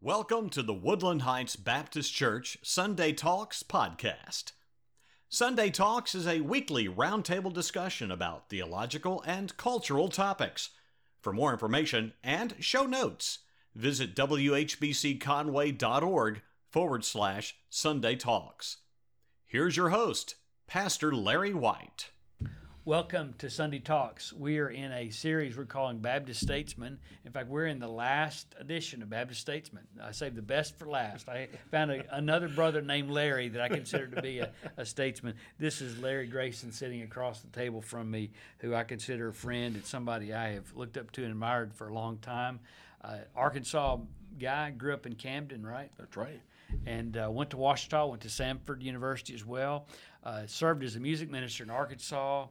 Welcome to the Woodland Heights Baptist Church Sunday Talks podcast. Sunday Talks is a weekly roundtable discussion about theological and cultural topics. For more information and show notes, visit whbcconway.org forward slash Sunday Talks. Here's your host, Pastor Larry White. Welcome to Sunday Talks. We are in a series we're calling Baptist Statesman. In fact, we're in the last edition of Baptist Statesman. I saved the best for last. I found a, another brother named Larry that I consider to be a, a, statesman. This is Larry Grayson sitting across the table from me, who I consider a friend and somebody I have looked up to and admired for a long time. Uh, Arkansas guy, grew up in Camden, right? That's right and uh, went to Ouachita, went to Samford University as well. Uh, served as a music minister in Arkansas,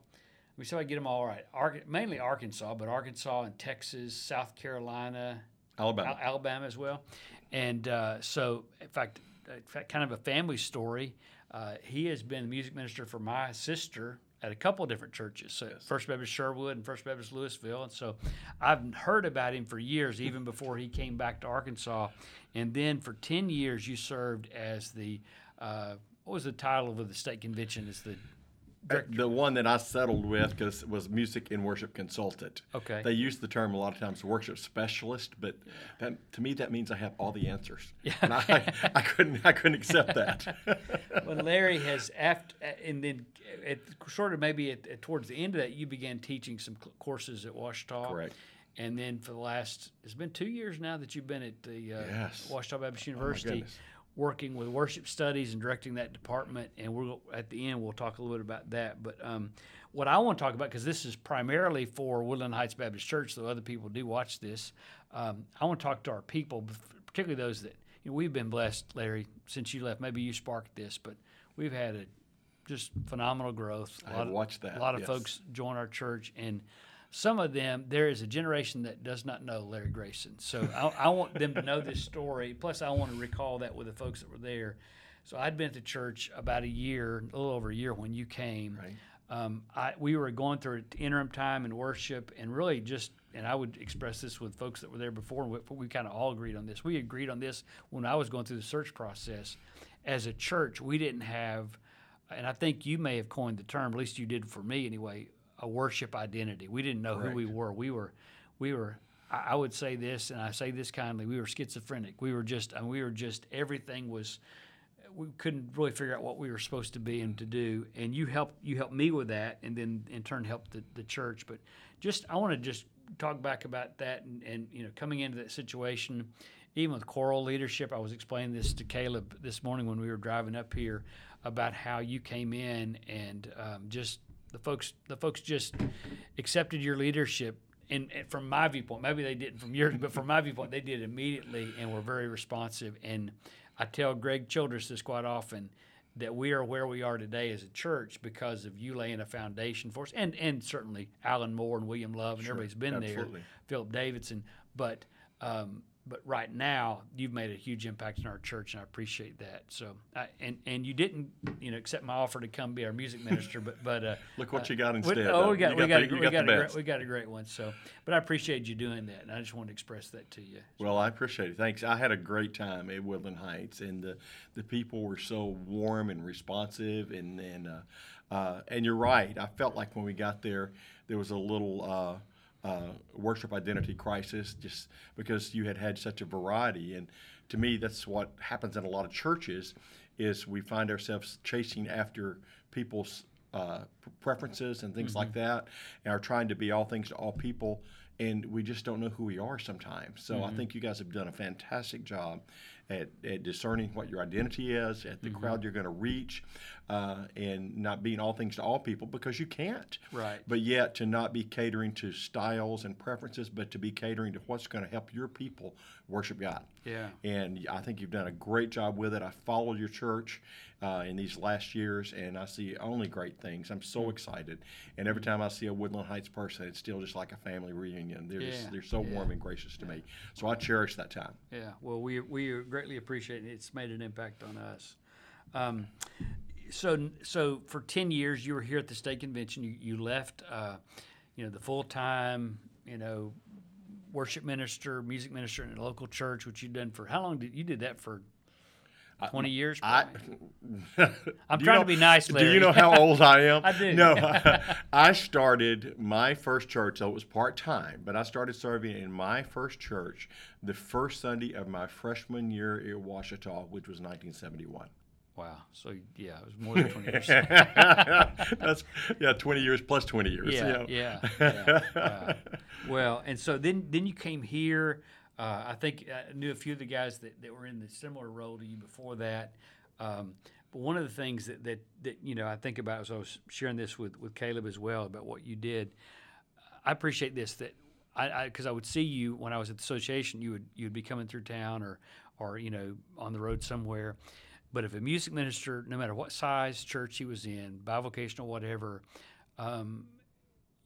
we I get them all right. Ar- mainly Arkansas, but Arkansas and Texas, South Carolina, Alabama, Al- Alabama as well. And uh, so, in fact, in fact, kind of a family story. Uh, he has been the music minister for my sister at a couple of different churches. So yes. First Baptist Sherwood and First Baptist Louisville. And so I've heard about him for years, even before he came back to Arkansas. And then for 10 years, you served as the, uh, what was the title of the state convention? Is the the one that I settled with because was music and worship consultant. Okay. They use the term a lot of times worship specialist, but that, to me that means I have all the answers. Yeah. And I, I, couldn't I couldn't accept that. well, Larry has after and then at, sort of maybe at, at, towards the end of that you began teaching some courses at Ouachita. Correct. And then for the last it's been two years now that you've been at the uh, yes. Ouachita Baptist oh, University. Oh working with worship studies and directing that department. And we'll at the end we'll talk a little bit about that. But um, what I want to talk about because this is primarily for Woodland Heights Baptist Church, though other people do watch this. Um, I want to talk to our people, particularly those that you know, we've been blessed, Larry, since you left. Maybe you sparked this, but we've had a just phenomenal growth. A I lot of, watched that. A lot of yes. folks join our church and some of them, there is a generation that does not know Larry Grayson. So I, I, want them to know this story. Plus, I want to recall that with the folks that were there. So I'd been at the church about a year, a little over a year when you came. Right. Um, I, we were going through interim time in worship and really just, and I would express this with folks that were there before, we, we kind of all agreed on this. We agreed on this when I was going through the search process. As a church, we didn't have, and I think you may have coined the term, at least you did for me anyway, a worship identity. We didn't know Correct. who we were. We were, we were. I would say this, and I say this kindly. We were schizophrenic. We were just. I mean, we were just. Everything was. We couldn't really figure out what we were supposed to be and to do. And you helped. You helped me with that, and then in turn helped the, the church. But just, I want to just talk back about that, and, and you know, coming into that situation, even with choral leadership. I was explaining this to Caleb this morning when we were driving up here about how you came in and um, just the folks, the folks just accepted your leadership. And, and, from my viewpoint, maybe they didn't from yours, but from my viewpoint, they did immediately and were very responsive. And I tell Greg Childress this quite often that we are where we are today as a church because of you laying a foundation for us, and and certainly Alan Moore and William Love and sure, everybody's been absolutely. there, Philip Davidson. But um, but right now you've made a huge impact in our church, and I appreciate that. So, I, and and you didn't, you know, accept my offer to come be our music minister, but but uh, look what uh, you got instead. oh, we got, we got, the, we, got, a great, we got a great one. So, but I appreciate you doing that, and I just wanted to express that to you. Well, I appreciate it. Thanks. I had a great time at Woodland Heights, and the the people were so warm and responsive, and and uh, uh, and you're right. I felt like when we got there, there was a little uh, worship identity crisis just because you had had such a variety. And to me, that's what happens in a lot of churches is we find ourselves chasing after people's uh, preferences and things mm-hmm. like that and are trying to be all things to all people and we just don't know who we are sometimes. So mm-hmm. I think you guys have done a fantastic job at, at discerning what your identity is, at the mm-hmm. crowd you're going to reach, uh, and not being all things to all people because you can't. Right. But yet to not be catering to styles and preferences, but to be catering to what's going to help your people worship God. Yeah. And I think you've done a great job with it. I followed your church uh, in these last years, and I see only great things. I'm so mm-hmm. excited. And every time I see a Woodland Heights person, it's still just like a family reunion. They're, yeah. just, they're so yeah. warm and gracious to me. So I cherish that time. Yeah. Well, we, we greatly appreciate it. It's made an impact on us. Um, so so for 10 years you were here at the state convention you, you left uh, you know the full-time you know worship minister, music minister in a local church, which you've done for how long did you did that for? Twenty years. I? I'm trying know- to be nice, Do you know how old I am? I do. No, I started my first church, so it was part time, but I started serving in my first church the first Sunday of my freshman year at Ouachita, which was 1971. Wow. So yeah, it was more than twenty years. That's yeah, 20 years plus 20 years. yeah, know. yeah, yeah. Wow. Well, and so then then you came here. Uh, I think I knew a few of the guys that, that were in the similar role to you before that. Um, but one of the things that, that, that you know I think about as I was sharing this with, with Caleb as well about what you did. I appreciate this that I because I, would see you when I was at the association. You would you would be coming through town or or you know on the road somewhere. But if a music minister, no matter what size church he was in, bivocational, whatever, um,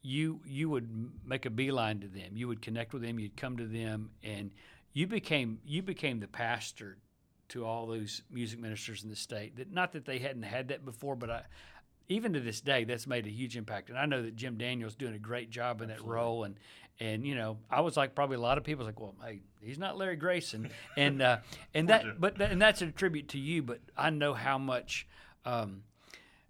you you would make a beeline to them. You would connect with them. You'd come to them, and you became you became the pastor to all those music ministers in the state. That not that they hadn't had that before, but I, even to this day, that's made a huge impact. And I know that Jim Daniels doing a great job in that role. And and you know, I was like probably a lot of people was like, well, hey, he's not Larry Grayson, and uh, and that but that, and that's a tribute to you. But I know how much. Um,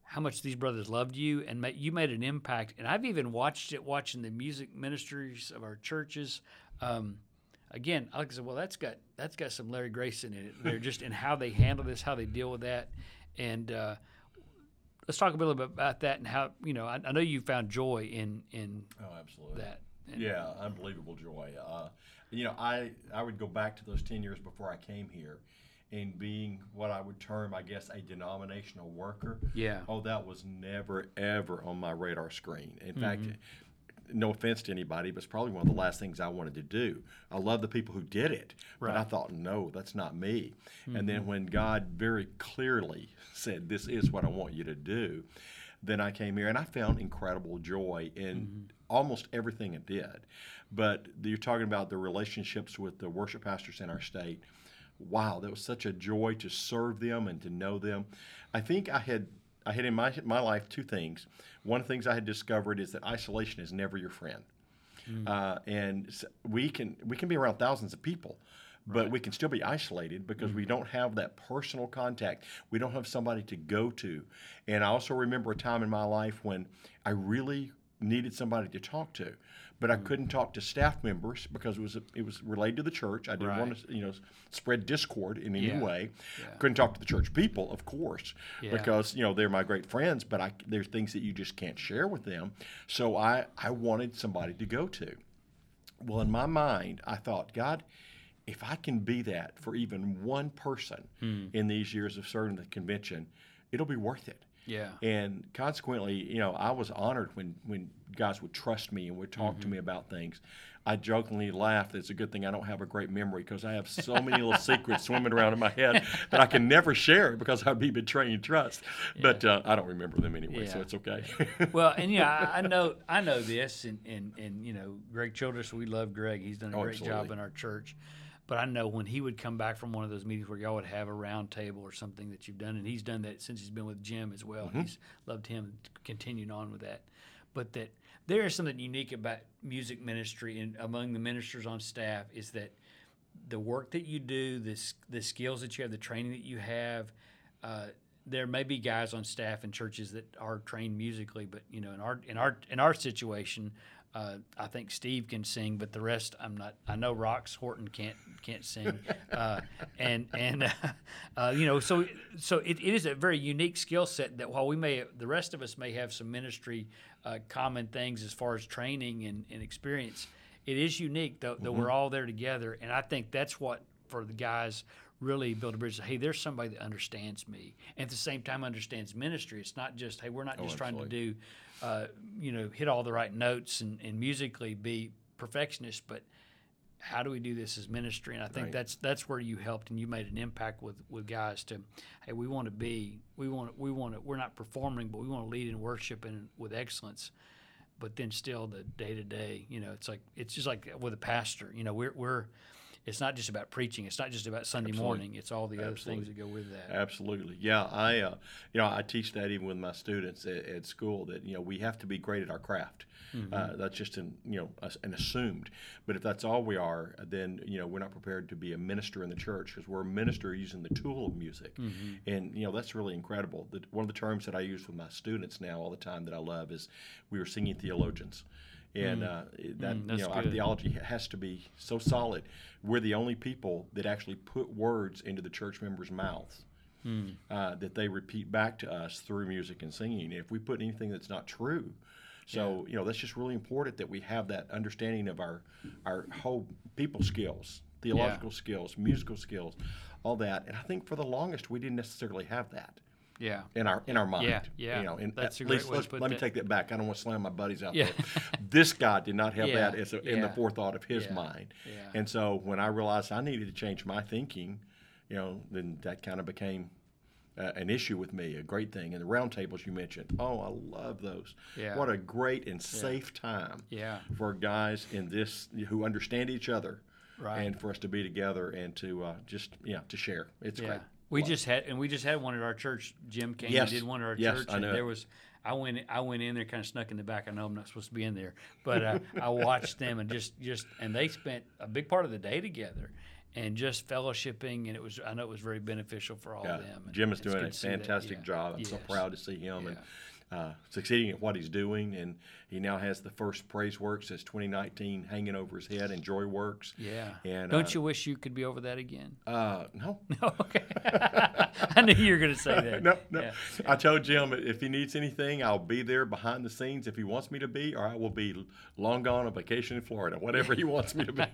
how much these brothers loved you and you made an impact. And I've even watched it watching the music ministries of our churches. Um, again, I I said, well, that's got that's got some Larry Grayson in it. They're just in how they handle this, how they deal with that, and uh, let's talk a little bit about that and how you know. I, I know you found joy in in Oh, absolutely. that. And- Yeah, unbelievable joy. Uh, you know, I I would go back to those ten years before I came here, and being what I would term, I guess, a denominational worker. Yeah. Oh, that was never ever on my radar screen. In fact. Mm-hmm. No offense to anybody, but it's probably one of the last things I wanted to do. I love the people who did it, but I thought, no, that's not me. And Mm-hmm. then when God very clearly said, "This is what I want you to do," then I came here and I found incredible joy in Mm-hmm. almost everything it did. But you're talking about the relationships with the worship pastors in our state. Wow, that was such a joy to serve them and to know them. I think I had I had in my my life two things. One of the things I had discovered is that isolation is never your friend. Uh, and we can we can be around thousands of people, but we can still be isolated because we don't have that personal contact. We don't have somebody to go to. And I also remember a time in my life when I really needed somebody to talk to, but I couldn't talk to staff members because it was it was related to the church. I didn't want to you know spread discord in any Yeah. way. Yeah. Couldn't talk to the church people, of course, Yeah. because you know they're my great friends. But I there's things that you just can't share with them. So I I wanted somebody to go to. Well, in my mind, I thought, God, if I can be that for even one person Hmm. in these years of serving the convention, it'll be worth it. Yeah. And consequently, you know, I was honored when when guys would trust me and would talk to me about things. I jokingly laughed. It's a good thing I don't have a great memory because I have so many little secrets swimming around in my head that I can never share because I'd be betraying trust. But uh, I don't remember them anyway, so it's okay. well, and yeah, I, I know I know this, and, and and you know, Greg Childress, we love Greg. He's done a Oh, great job in our church. But I know when he would come back from one of those meetings where y'all would have a round table or something that you've done, and he's done that since he's been with Jim as well. Mm-hmm. He's loved him and continued on with that. But that there is something unique about music ministry and among the ministers on staff is that the work that you do, the, the skills that you have, the training that you have, uh, there may be guys on staff in churches that are trained musically, but you know, in our in our in our situation, uh, I think Steve can sing, but the rest I'm not. I know Rox Horton can't can't sing, uh, and and uh, uh, you know, so so it, it is a very unique skill set that while we may the rest of us may have some ministry uh, common things as far as training and, and experience, it is unique though that we're all there together, and I think that's what for the guys really build a bridge. Hey, there's somebody that understands me, and at the same time understands ministry. It's not just hey, we're not just trying to do, uh, you know, hit all the right notes and, and musically be perfectionist, but how do we do this as ministry? And I think Right. that's that's where you helped and you made an impact with with guys to, hey, we want to be, we want we want to, we're not performing, but we want to lead in worship and with excellence. But then still the day to day, you know, it's like it's just like with a pastor, you know, we're we're it's not just about preaching. It's not just about Sunday Absolutely. morning. It's all the other things that go with that. Absolutely, yeah. I, uh, you know, I teach that even with my students at, at school that you know we have to be great at our craft. Uh, that's just an you know an assumed. But if that's all we are, then you know we're not prepared to be a minister in the church because we're a minister using the tool of music, and you know that's really incredible. The, one of the terms that I use with my students now all the time that I love is we are singing theologians. And uh, that Mm, you know, our theology has to be so solid. We're the only people that actually put words into the church members' mouths Hmm. uh, that they repeat back to us through music and singing. If we put anything that's not true, so you know that's just really important that we have that understanding of our our whole people skills, theological skills, musical skills, all that. And I think for the longest we didn't necessarily have that Yeah. in our in our mind. Yeah, yeah. You know, and That's at a great least way to let's, put let me take that back. I don't want to slam my buddies out Yeah. there. this guy did not have Yeah, that as a, in the forethought of his Yeah, mind. yeah. And so when I realized I needed to change my thinking, you know, then that kind of became uh, an issue with me, a great thing. And the roundtables you mentioned, oh, I love those. Yeah. What a great and safe time Yeah. for guys in this who understand each other. Right. And for us to be together and to uh, just yeah to share, it's Yeah. great. We just had, and we just had one at our church. Jim came Yes. and did one at our Yes, church, I and know there was. I went, I went in there, kind of snuck in the back. I know I'm not supposed to be in there, but uh, I watched them and just, just, and they spent a big part of the day together, and just fellowshipping, and it was, I know it was very beneficial for all Yeah, of them. and Jim is doing a see that. fantastic Yeah. job. I'm so proud to see him and uh, succeeding at what he's doing. And he now has the first Praise Works since 2019 hanging over his head, and Joy Works. Yeah. And Don't uh, you wish you could be over that again? Uh, no, okay. I knew you were going to say that. no, no. Yeah. I told Jim if he needs anything, I'll be there behind the scenes if he wants me to be, or I will be long gone on vacation in Florida, whatever he wants me to be.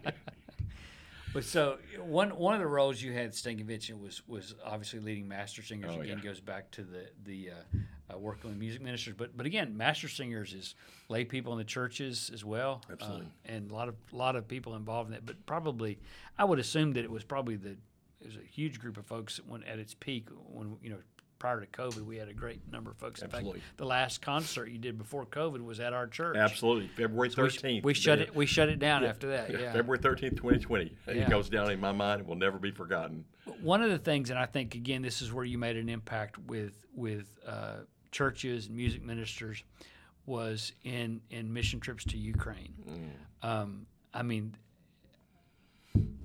But so one one of the roles you had at State Convention was was obviously leading master singers. Oh, again, yeah. goes back to the the uh, uh, working with music ministers. But but again, master singers is lay people in the churches as well. uh, Absolutely. and a lot of a lot of people involved in that. But probably, I would assume that it was probably the it was a huge group of folks when at its peak when you know. Prior to COVID, we had a great number of folks. In Absolutely. fact, the last concert you did before COVID was at our church. Absolutely, February We, 13th. we shut it. We shut it down after that. yeah, Yeah. February 13th, 2020. Yeah. It goes down in my mind It will never be forgotten. one of the things, and I think again, this is where you made an impact with with uh, churches and music ministers, was in in mission trips to Ukraine. Mm. Um, I mean,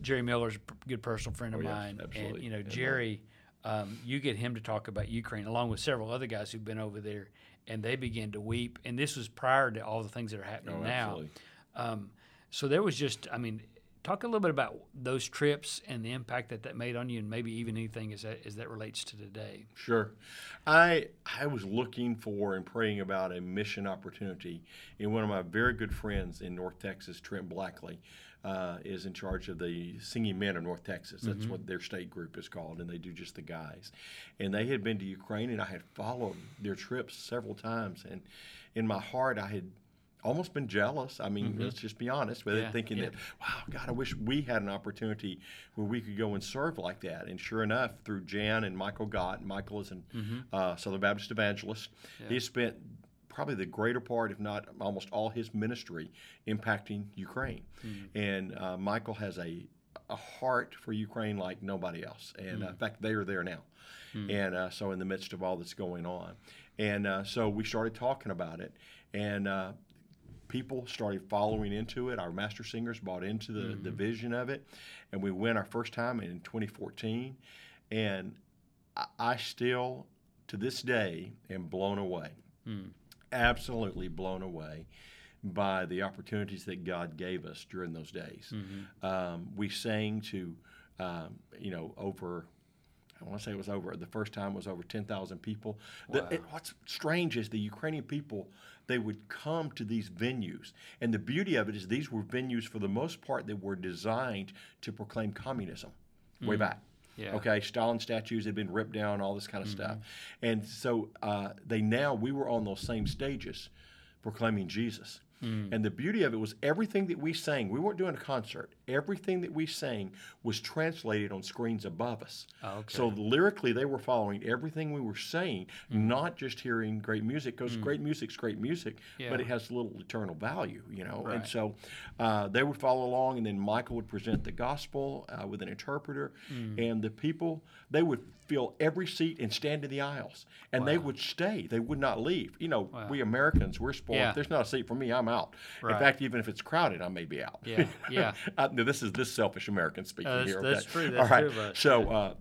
Jerry Miller's a good personal friend of Oh, yes, mine, and absolutely. you know And, uh, Jerry, um, you get him to talk about Ukraine along with several other guys who've been over there, and they begin to weep. And this was prior to all the things that are happening Oh, now. Um, so there was just, I mean, talk a little bit about those trips and the impact that that made on you, and maybe even anything as that as that relates to today. Sure. I I was looking for and praying about a mission opportunity, and one of my very good friends in North Texas, Trent Blackley, uh, is in charge of the Singing Men of North Texas. That's what their state group is called, and they do just the guys. And they had been to Ukraine, and I had followed their trips several times, and in my heart, I had almost been jealous. I mean, let's just be honest with Yeah, it, thinking yeah. that, wow, God, I wish we had an opportunity where we could go and serve like that. And sure enough, through Jan and Michael Gott, Michael is an uh, Southern Baptist evangelist. He spent probably the greater part, if not almost all his ministry, impacting Ukraine. And uh, Michael has a a heart for Ukraine like nobody else. And uh, in fact, they are there now. And uh, so, in the midst of all that's going on, and uh, so we started talking about it, and uh, people started following into it. Our master singers bought into the, the vision of it, and we went our first time in 2014. And I, I still, to this day, am blown away, absolutely blown away by the opportunities that God gave us during those days. Um, we sang to, um, you know, over. I want to say it was over. The first time was over ten thousand people. The- it- what's strange is the Ukrainian people. They would come to these venues, and the beauty of it is these were venues for the most part that were designed to proclaim communism, way back. Yeah. Okay, Stalin statues had been ripped down, all this kind of stuff, and so uh, they now we were on those same stages, proclaiming Jesus. And the beauty of it was everything that we sang, we weren't doing a concert. Everything that we sang was translated on screens above us. Oh, okay. So lyrically, they were following everything we were saying, not just hearing great music, because great music's great music, Yeah. but it has little eternal value, you know. Right. And so uh, they would follow along, and then Michael would present the gospel uh, with an interpreter, and the people they would fill every seat and stand in the aisles, and they would stay. They would not leave. You know, we Americans, we're spoiled. Yeah. There's not a seat for me, I'm out. Right. In fact, even if it's crowded, I may be out. Yeah, yeah. I, this is this selfish American speaking Uh, that's- here. that's okay? true, that's right. true us, So, uh,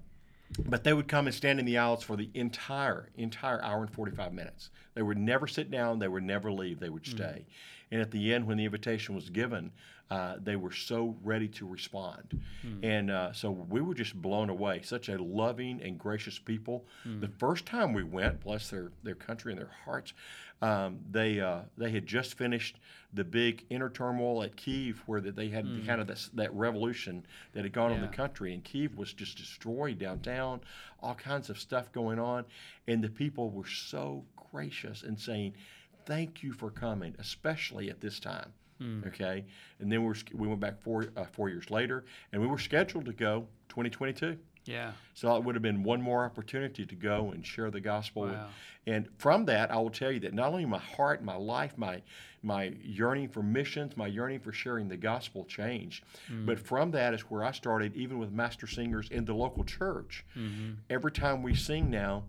but they would come and stand in the aisles for the entire entire hour and 45 minutes. They would never sit down. They would never leave. They would stay. And at the end, when the invitation was given, uh, they were so ready to respond. And uh, so we were just blown away. Such a loving and gracious people. The first time we went, bless their, their country and their hearts, um, they uh, they had just finished the big inner turmoil at Kiev, where that they had kind of this, that revolution that had gone on Yeah. the country, and Kiev was just destroyed downtown, all kinds of stuff going on, and the people were so gracious and saying, "Thank you for coming, especially at this time." Okay, and then we were, we went back four uh, four years later, and we were scheduled to go 2022. Yeah. So it would have been one more opportunity to go and share the gospel. Wow. And from that, I will tell you that not only my heart, my life, my my yearning for missions, my yearning for sharing the gospel changed, Mm. but from that is where I started, even with master singers in the local church. Mm-hmm. Every time we sing now,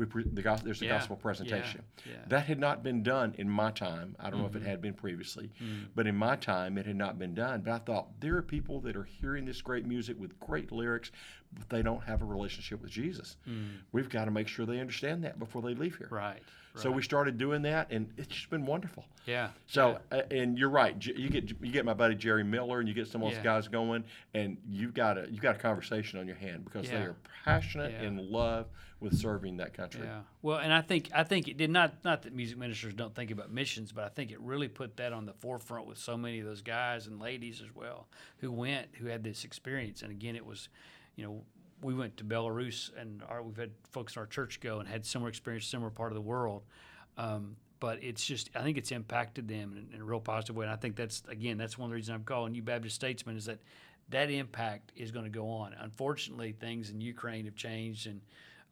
we pre- the gospel, there's a Yeah, gospel presentation. yeah, yeah. That had not been done in my time. I don't know if Mm-hmm. it had been previously, Mm. but in my time, it had not been done. But I thought there are people that are hearing this great music with great lyrics, but they don't have a relationship with Jesus. We've got to make sure they understand that before they leave here. Mm. Right. So we started doing that, and it's just been wonderful. Yeah. So, uh, and you're right. You get you get my buddy Jerry Miller, and you get some of those Yeah. guys going, and you've got a you got a conversation on your hand because they are passionate Yeah. and love with serving that country. Yeah. Well, and I think I think it did not not that music ministers don't think about missions, but I think it really put that on the forefront with so many of those guys and ladies as well who went who had this experience. And again, it was, you know, we went to Belarus and our, we've had folks in our church go and had similar experience, similar part of the world. Um, but it's just I think it's impacted them in, in a real positive way. And I think that's again that's one of the reasons I'm calling you Baptist statesmen is that that impact is going to go on. Unfortunately, things in Ukraine have changed and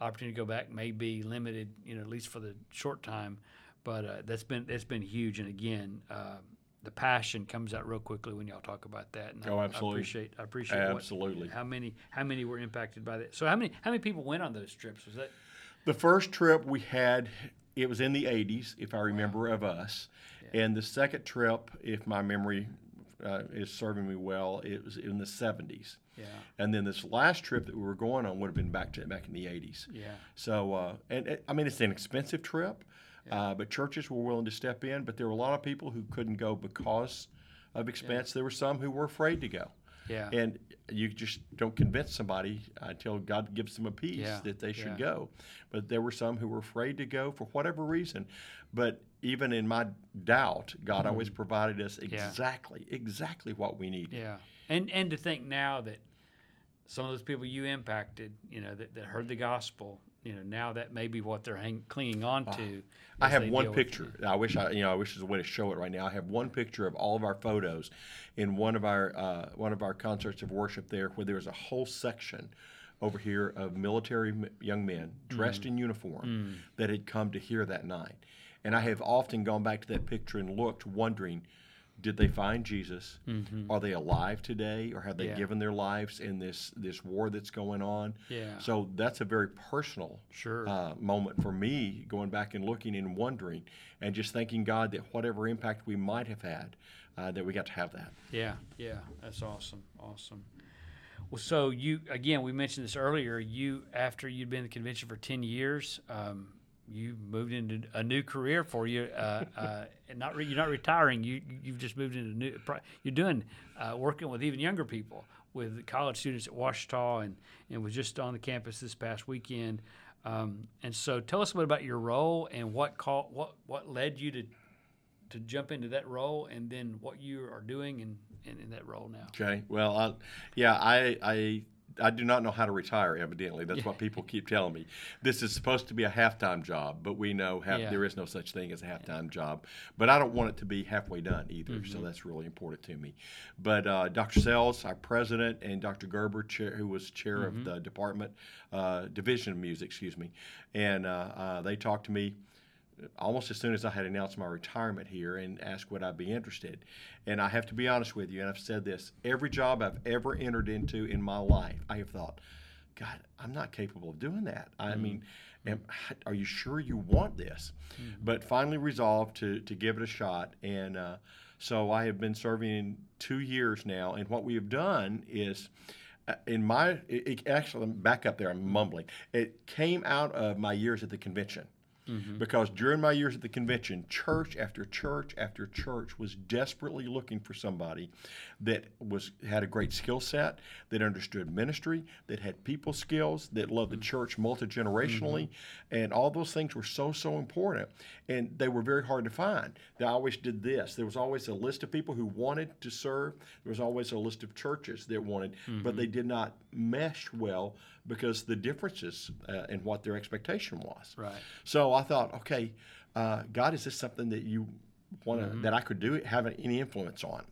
opportunity to go back may be limited, you know, at least for the short time. But uh, that's been that's been huge. And again, uh, the passion comes out real quickly when y'all talk about that. And I- Oh, I, absolutely. appreciate I appreciate what- Absolutely. how many how many were impacted by that. So how many how many people went on those trips? Was that The first trip we had, it was in the 80s, if I remember, of us. And the second trip, if my memory uh, is serving me well, it was in the 70s. yeah And then this last trip that we were going on would have been back to back in the 80s. yeah So, uh, and it, I mean, it's an expensive trip, uh, but churches were willing to step in. But there were a lot of people who couldn't go because of expense. There were some who were afraid to go. yeah And you just don't convince somebody until God gives them a peace Yeah, that they should yeah. go. But there were some who were afraid to go for whatever reason. But even in my doubt, God always provided us Mm-hmm. Yeah. exactly, exactly what we needed. yeah. And and to think now that some of those people you impacted, you know, that, that heard the gospel, you know, now that may be what they're hang, clinging on uh, to. I have one picture. I wish I, you know, I wish there's a way to show it right now. I have one picture of all of our photos in one of our uh, one of our concerts of worship there, where there was a whole section over here of military young men mm-hmm. dressed in uniform mm. that had come to hear that night. And I have often gone back to that picture and looked, wondering, did they find Jesus? Are they alive today, or have they Yeah. given their lives in this this war that's going on? Yeah. So that's a very personal Sure. uh, moment for me, going back and looking and wondering, and just thanking God that whatever impact we might have had, uh, that we got to have that. Yeah, yeah, that's awesome, awesome. Well, so you again, we mentioned this earlier. You after you'd been in the convention for ten years, um, you moved into a new career for you. Uh, uh, and not re- you're not retiring. You you've just moved into new. You're doing uh, working with even younger people, with college students at Ouachita, and and was just on the campus this past weekend. Um, and so, tell us a bit about your role and what call what what led you to to jump into that role, and then what you are doing in, in, in that role now. Okay. Well, I, yeah, I, I I do not know how to retire. Evidently, that's what people keep telling me. This is supposed to be a halftime job, but we know half, Yeah. there is no such thing as a halftime job. But I don't want it to be halfway done either. Mm-hmm. So that's really important to me. But uh, Dr. Sells, our president, and Dr. Gerber, chair, who was chair Mm-hmm. of the department uh, division of music, excuse me, and uh, uh, they talked to me almost as soon as I had announced my retirement here and asked would I be interested. And I have to be honest with you, and I've said this every job I've ever entered into in my life, I have thought, God, I'm not capable of doing that. I mean, am, are you sure you want this? But finally resolved to, to give it a shot. And uh, so I have been serving in two years now. And what we have done is, uh, in my, it, it actually, back up there, I'm mumbling. It came out of my years at the convention Mm-hmm. because during my years at the convention, church after church after church was desperately looking for somebody that was had a great skill set, that understood ministry, that had people skills, that loved the mm-hmm. church multi generationally, mm-hmm. and all those things were so so important. And they were very hard to find. They always did this. There was always a list of people who wanted to serve. There was always a list of churches that wanted, but they did not mesh well because the differences uh, in what their expectation was. Right. So I thought, okay, uh, God, is this something that you want to that I could do have any influence on?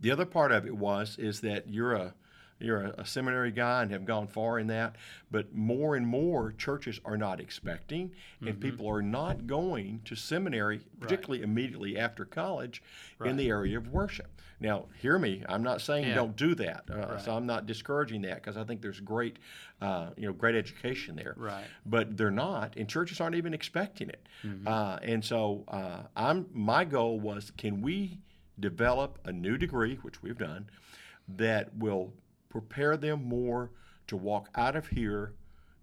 The other part of it was is that you're a you're a, a seminary guy and have gone far in that, but more and more churches are not expecting, and people are not going to seminary, particularly immediately after college, in the area of worship. Now, hear me. I'm not saying Yeah. don't do that. Uh, So I'm not discouraging that because I think there's great, uh, you know, great education there Right. but they're not, and churches aren't even expecting it. Mm-hmm. Uh, and so, uh, I'm my goal was, can we develop a new degree, which we've done, that will prepare them more to walk out of here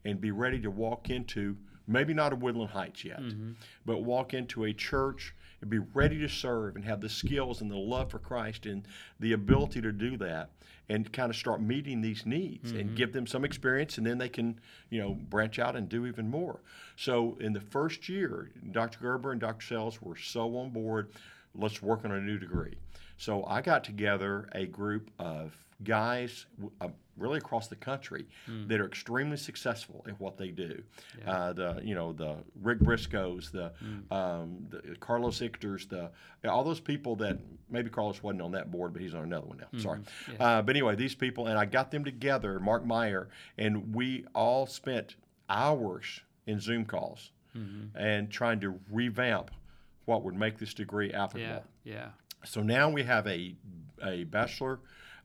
and be ready to walk into maybe not a Woodland Heights yet, Mm-hmm. but walk into a church and be ready to serve and have the skills and the love for Christ and the ability to do that and kind of start meeting these needs and give them some experience and then they can, you know, branch out and do even more. So in the first year, Dr. Gerber and Dr. Sells were so on board, let's work on a new degree. So I got together a group of guys uh, really across the country that are extremely successful at what they do. Uh, the you know the Rick Briscoes, the, um, the Carlos Ichters, the all those people that maybe Carlos wasn't on that board, but he's on another one now. Sorry, uh, but anyway, these people and I got them together, Mark Meyer, and we all spent hours in Zoom calls and trying to revamp what would make this degree applicable. Yeah. Yeah. So now we have a, a bachelor,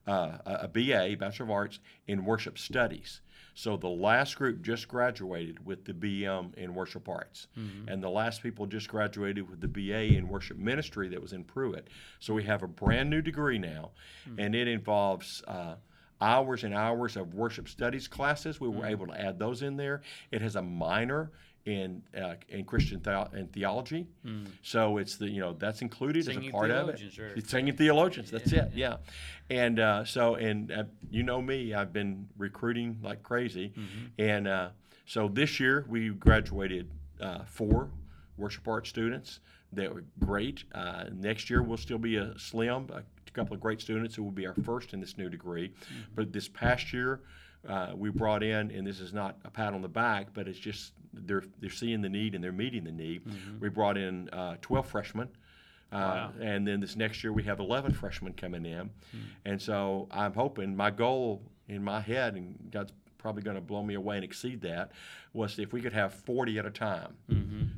uh, a BA, Bachelor of Arts in Worship Studies. So the last group just graduated with the BM in Worship Arts, and the last people just graduated with the BA in Worship Ministry that was in Pruitt. So we have a brand new degree now, and it involves. Uh, Hours and hours of worship studies classes. We were able to add those in there. It has a minor in uh, in Christian theo- and theology, so it's the you know that's included as a part of it. right. It's singing theologians. That's it. Yeah, and uh, so and uh, you know me, I've been recruiting like crazy, and uh, so this year we graduated uh, four worship art students. that were great. Uh, next year we'll still be a slim, a couple of great students who will be our first in this new degree. But this past year. Uh, we brought in, and this is not a pat on the back, but it's just they're they're seeing the need and they're meeting the need. We brought in uh, 12 freshmen, uh, and then this next year we have 11 freshmen coming in, and so I'm hoping my goal in my head, and God's probably going to blow me away and exceed that, was if we could have 40 at a time,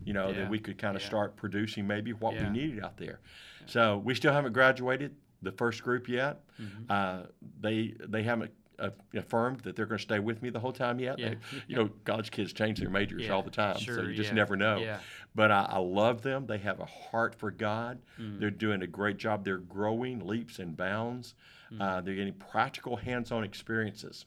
you know, Yeah. then we could kind of Yeah. start producing maybe what Yeah. we needed out there. So we still haven't graduated the first group yet. Mm-hmm. Uh, they they haven't. Uh, affirmed that they're going to stay with me the whole time yet. Yeah. They, you know, college kids change their majors Yeah, all the time, so you just yeah, never know. yeah. But I, I love them. They have a heart for God. Mm. They're doing a great job. They're growing leaps and bounds. Mm. Uh, they're getting practical, hands-on experiences.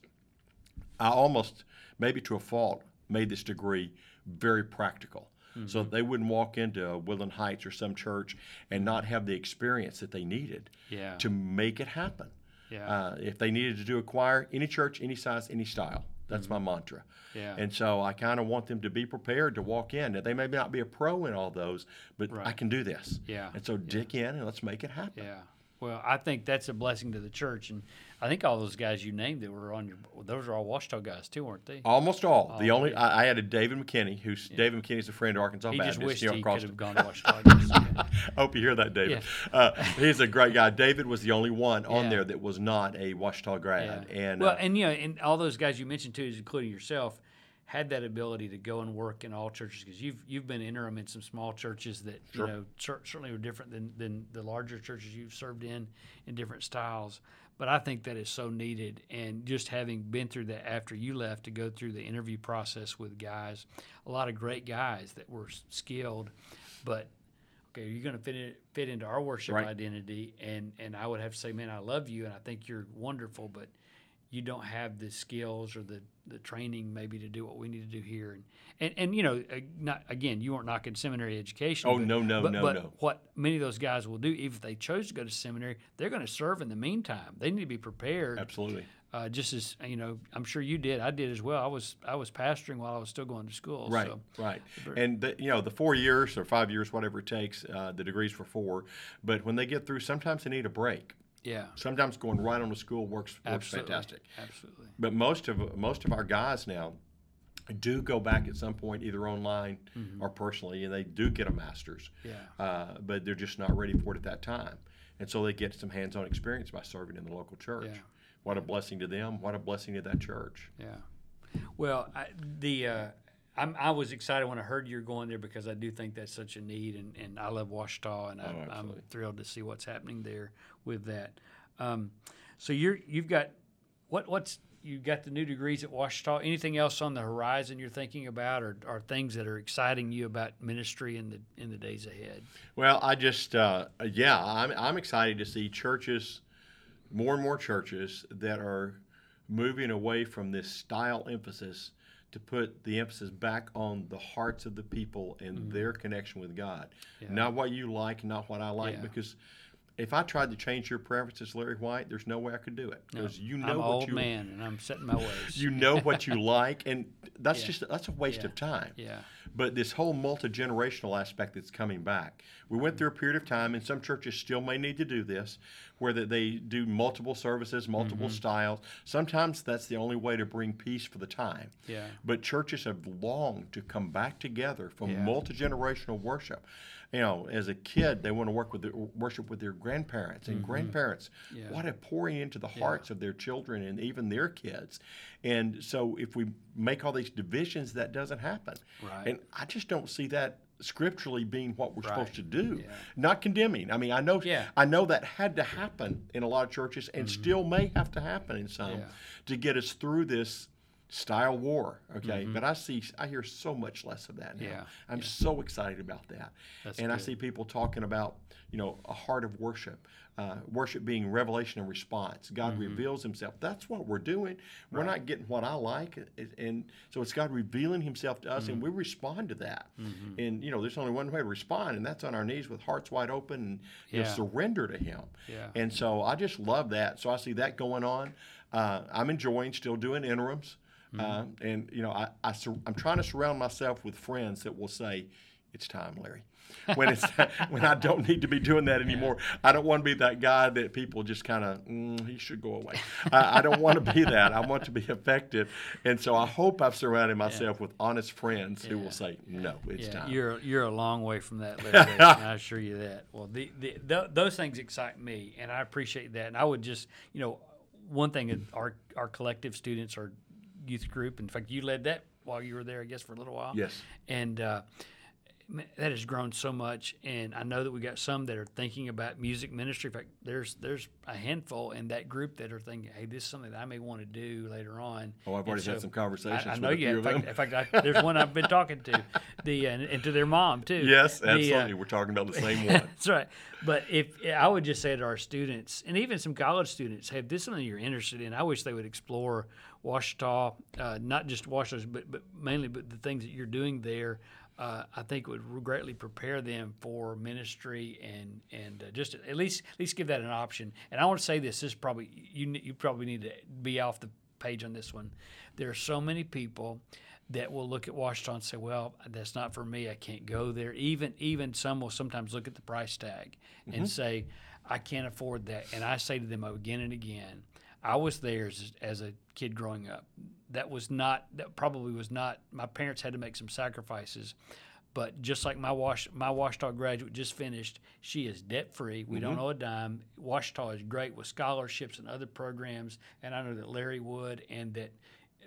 I almost, maybe to a fault, made this degree very practical. Mm-hmm. So they wouldn't walk into Woodland Heights or some church and not have the experience that they needed Yeah. to make it happen. Yeah. Uh, if they needed to do a choir, any church, any size, any style. That's my mantra. Mm-hmm. Yeah. And so I kind of want them to be prepared to walk in. Now, they may not be a pro in all those, but I can do this. Yeah. And so dig in and let's make it happen. Yeah. Well, I think that's a blessing to the church, and I think all those guys you named that were on your those are all Ouachita guys too, weren't they? Almost all. the only yeah. I, I added David McKinney, who's David McKinney's a friend of Arkansas he Baptist. just wished know, he could have gone to Ouachita. I guess. Yeah. I hope you hear that, David. Yeah. Uh, he's a great guy. David was the only one on Yeah. there that was not a Ouachita grad, Yeah. and well, uh, and you know, and all those guys you mentioned too, including yourself, had that ability to go and work in all churches because you've you've been interim in some small churches that Sure. you know cer- certainly were different than than the larger churches you've served in in different styles. But I think that is so needed, and just having been through that after you left to go through the interview process with guys, a lot of great guys that were skilled, but okay, you're going to fit in, fit into our worship Right. identity, and and I would have to say, man, I love you, and I think you're wonderful, but you don't have the skills or the, the training maybe to do what we need to do here. And, and, and you know, uh, not, again, you weren't knocking seminary education. Oh, but- no, no, but, no, but no. What many of those guys will do, even if they chose to go to seminary, they're going to serve in the meantime. They need to be prepared. absolutely. Uh, just as you know, I'm sure you did. I did as well. I was I was pastoring while I was still going to school. Right, So, right. And the, you know, the four years or five years, whatever it takes, uh, the degrees for four. But when they get through, sometimes they need a break. yeah, Sometimes going right on to school works works absolutely, fantastic. Absolutely. But most of most of our guys now do go back at some point, either online or personally, and they do get a master's. Yeah. Uh, but they're just not ready for it at that time, and so they get some hands-on experience by serving in the local church. Yeah. What a blessing to them! What a blessing to that church! Yeah. Well, I, the uh, I'm, I was excited when I heard you're going there because I do think that's such a need, and, and I love Ouachita, and I, I'm Oh, thrilled to see what's happening there with that. Um, so you're you've got what what's you got the new degrees at Ouachita. Anything else on the horizon you're thinking about, or, or things that are exciting you about ministry in the in the days ahead? Well, I just, uh, yeah, I'm, I'm excited to see churches, more and more churches that are moving away from this style emphasis to put the emphasis back on the hearts of the people and mm-hmm. their connection with God. Yeah. Not what you like, not what I like, Yeah. because if I tried to change your preferences, Larry White, there's no way I could do it because you know I'm what old you man, and I'm setting my ways. you know what you like, and that's Yeah. just that's a waste of time. yeah, But this whole multi generational aspect that's coming back, we went through a period of time, and some churches still may need to do this, where that they do multiple services, multiple Mm-hmm. styles. Sometimes that's the only way to bring peace for the time. yeah, But churches have longed to come back together for Yeah. multi generational worship. You know, as a kid, they want to work with their, worship with their grandparents and grandparents. Mm-hmm. Yeah. What a pouring into the hearts of their children and even their kids. And so, if we make all these divisions, that doesn't happen. Right. And I just don't see that scripturally being what we're Right. supposed to do. Yeah. Not condemning. I mean, I know, Yeah. I know that had to happen in a lot of churches, and still may have to happen in some Mm-hmm. Yeah. to get us through this style war. Okay, but I see, I hear so much less of that now. Mm-hmm. Yeah, I'm so excited about that, That's and I see people talking about, you know, a heart of worship, uh, worship being revelation and response. God Mm-hmm. reveals Himself. That's what we're doing. We're not getting what I like, and- and so it's God revealing Himself to us, and Mm-hmm. we respond to that. And you know, there's only one way to respond, and that's on our knees with hearts wide open and you know, surrender to Him. Yeah. And so I just love that. So I see that going on. Uh, I'm enjoying still doing interims. Uh, and, you know, I, I sur- I'm trying to surround myself with friends that will say, it's time, Larry. When it's when I don't need to be doing that anymore, I don't want to be that guy that people just kind of mm, he should go away. I, I don't want to be that. I want to be effective, and so I hope I've surrounded myself with honest friends who will say, "No, it's yeah, time." You're you're a long way from that, Larry. I assure you that. Well, the, the, th those things excite me, and I appreciate that. And I would just, you know, one thing our our collective students, our youth group. In fact, you led that while you were there, I guess, for a little while. Yes. And uh, that has grown so much, and I know that we got some that are thinking about music ministry. In fact, there's there's a handful in that group that are thinking, "Hey, this is something that I may want to do later on." Oh, I've already had some conversations I, I know you. In fact, in fact I, there's one I've been talking to, the and, and to their mom too. Yes, The, uh. We're talking about the same one. That's right. But if I would just say to our students, and even some college students, hey, if this is something you're interested in, I wish they would explore Ouachita, uh, not just Ouachita, but, but mainly but the things that you're doing there. Uh, I think would greatly prepare them for ministry and and uh, just at least at least give that an option. And I want to say this: this is probably you you probably need to be off the page on this one. There are so many people that will look at Ouachita and say, "Well, that's not for me. I can't go there." Even even some will sometimes look at the price tag and say, I can't afford that. And I say to them again and again, I was there as, as a kid growing up. That was not, that probably was not, my parents had to make some sacrifices. But just like my Wash, my Ouachita graduate just finished, she is debt free. We don't owe a dime. Ouachita is great with scholarships and other programs. And I know that Larry Wood and that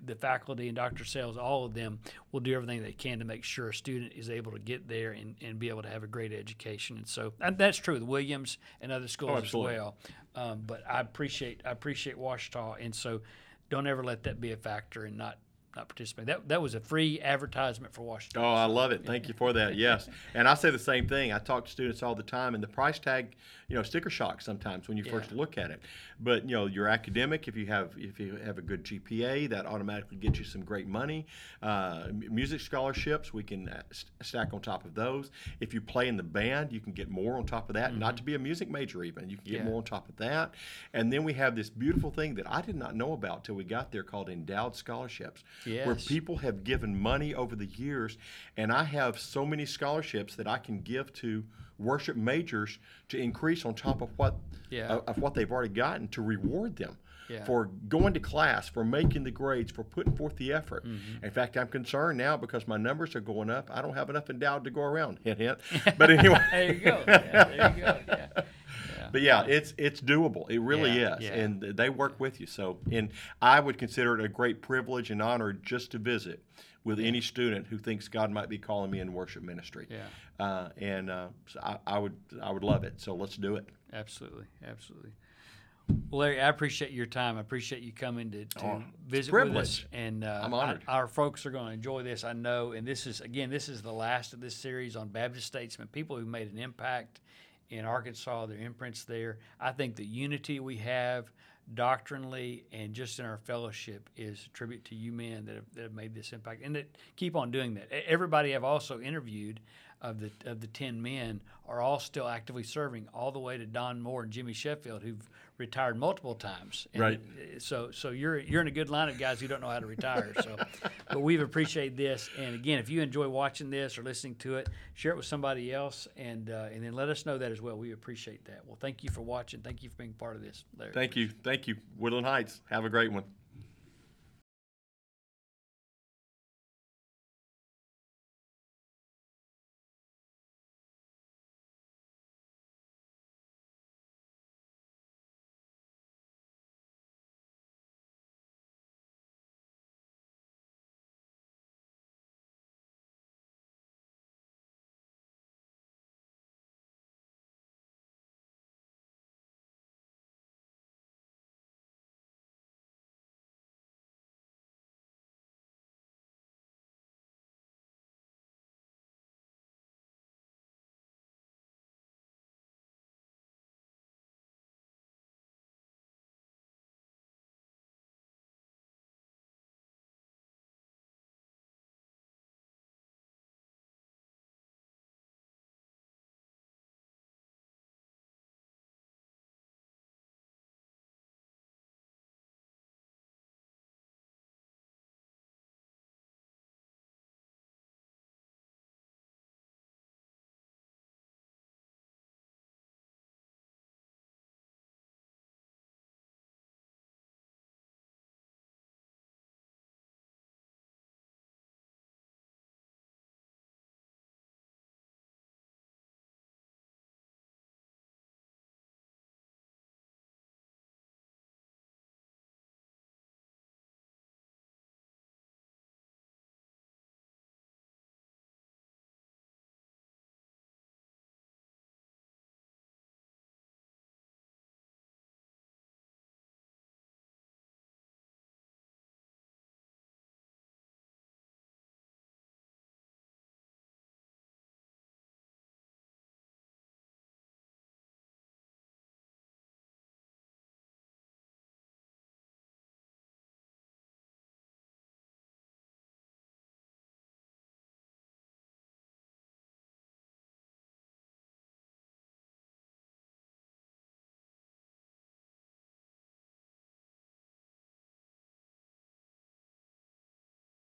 the faculty and Dr. Sells, all of them will do everything they can to make sure a student is able to get there and, and be able to have a great education. And so and that's true with Williams and other schools as well. Um, but I appreciate I appreciate Ouachita, and so don't ever let that be a factor and not not participate. That that was a free advertisement for Ouachita. Oh, I love it. Thank you for that. Yes, and I say the same thing. I talk to students all the time, and the price tag, you know, sticker shock sometimes when you first look at it. But you know, your academic, if you have if you have a good GPA, that automatically gets you some great money. Uh, music scholarships, we can uh, st- stack on top of those. If you play in the band, you can get more on top of that. Not to be a music major, even you can get Mm-hmm. Yeah. more on top of that. And then we have this beautiful thing that I did not know about till we got there called endowed scholarships, where people have given money over the years, and I have so many scholarships that I can give to worship majors to increase on top of what Yeah. of, of what they've already gotten to reward them. Yeah. For going to class, for making the grades, for putting forth the effort. Mm-hmm. In fact, I'm concerned now because my numbers are going up. I don't have enough endowed to go around. Hint, hint. But anyway, There you go. Yeah, there you go. Yeah. But yeah, it's it's doable. It really Yeah, is, yeah. and they work with you. So, and I would consider it a great privilege and honor just to visit with any student who thinks God might be calling me in worship ministry. Yeah. Uh, and uh, so I, I would I would love it. So let's do it. Absolutely, absolutely. Well, Larry, I appreciate your time. I appreciate you coming to, to Oh, visit with us. And uh, I'm honored. I- our folks are going to enjoy this, I know. And this is again, this is the last of this series on Baptist statesmen, people who made an impact in Arkansas, their imprints there. I think the unity we have doctrinally and just in our fellowship is a tribute to you men that have, that have made this impact and that keep on doing that. Everybody I've also interviewed of the of the ten men are all still actively serving, all the way to Don Moore and Jimmy Sheffield, who've retired multiple times. And Right. so so you're you're in a good line of guys who don't know how to retire. So, but we've appreciated this. And again, if you enjoy watching this or listening to it, share it with somebody else, and uh, and then let us know that as well. We appreciate that. Well, thank you for watching. Thank you for being part of this, Larry. Thank you, thank you, Woodland Heights. Have a great one.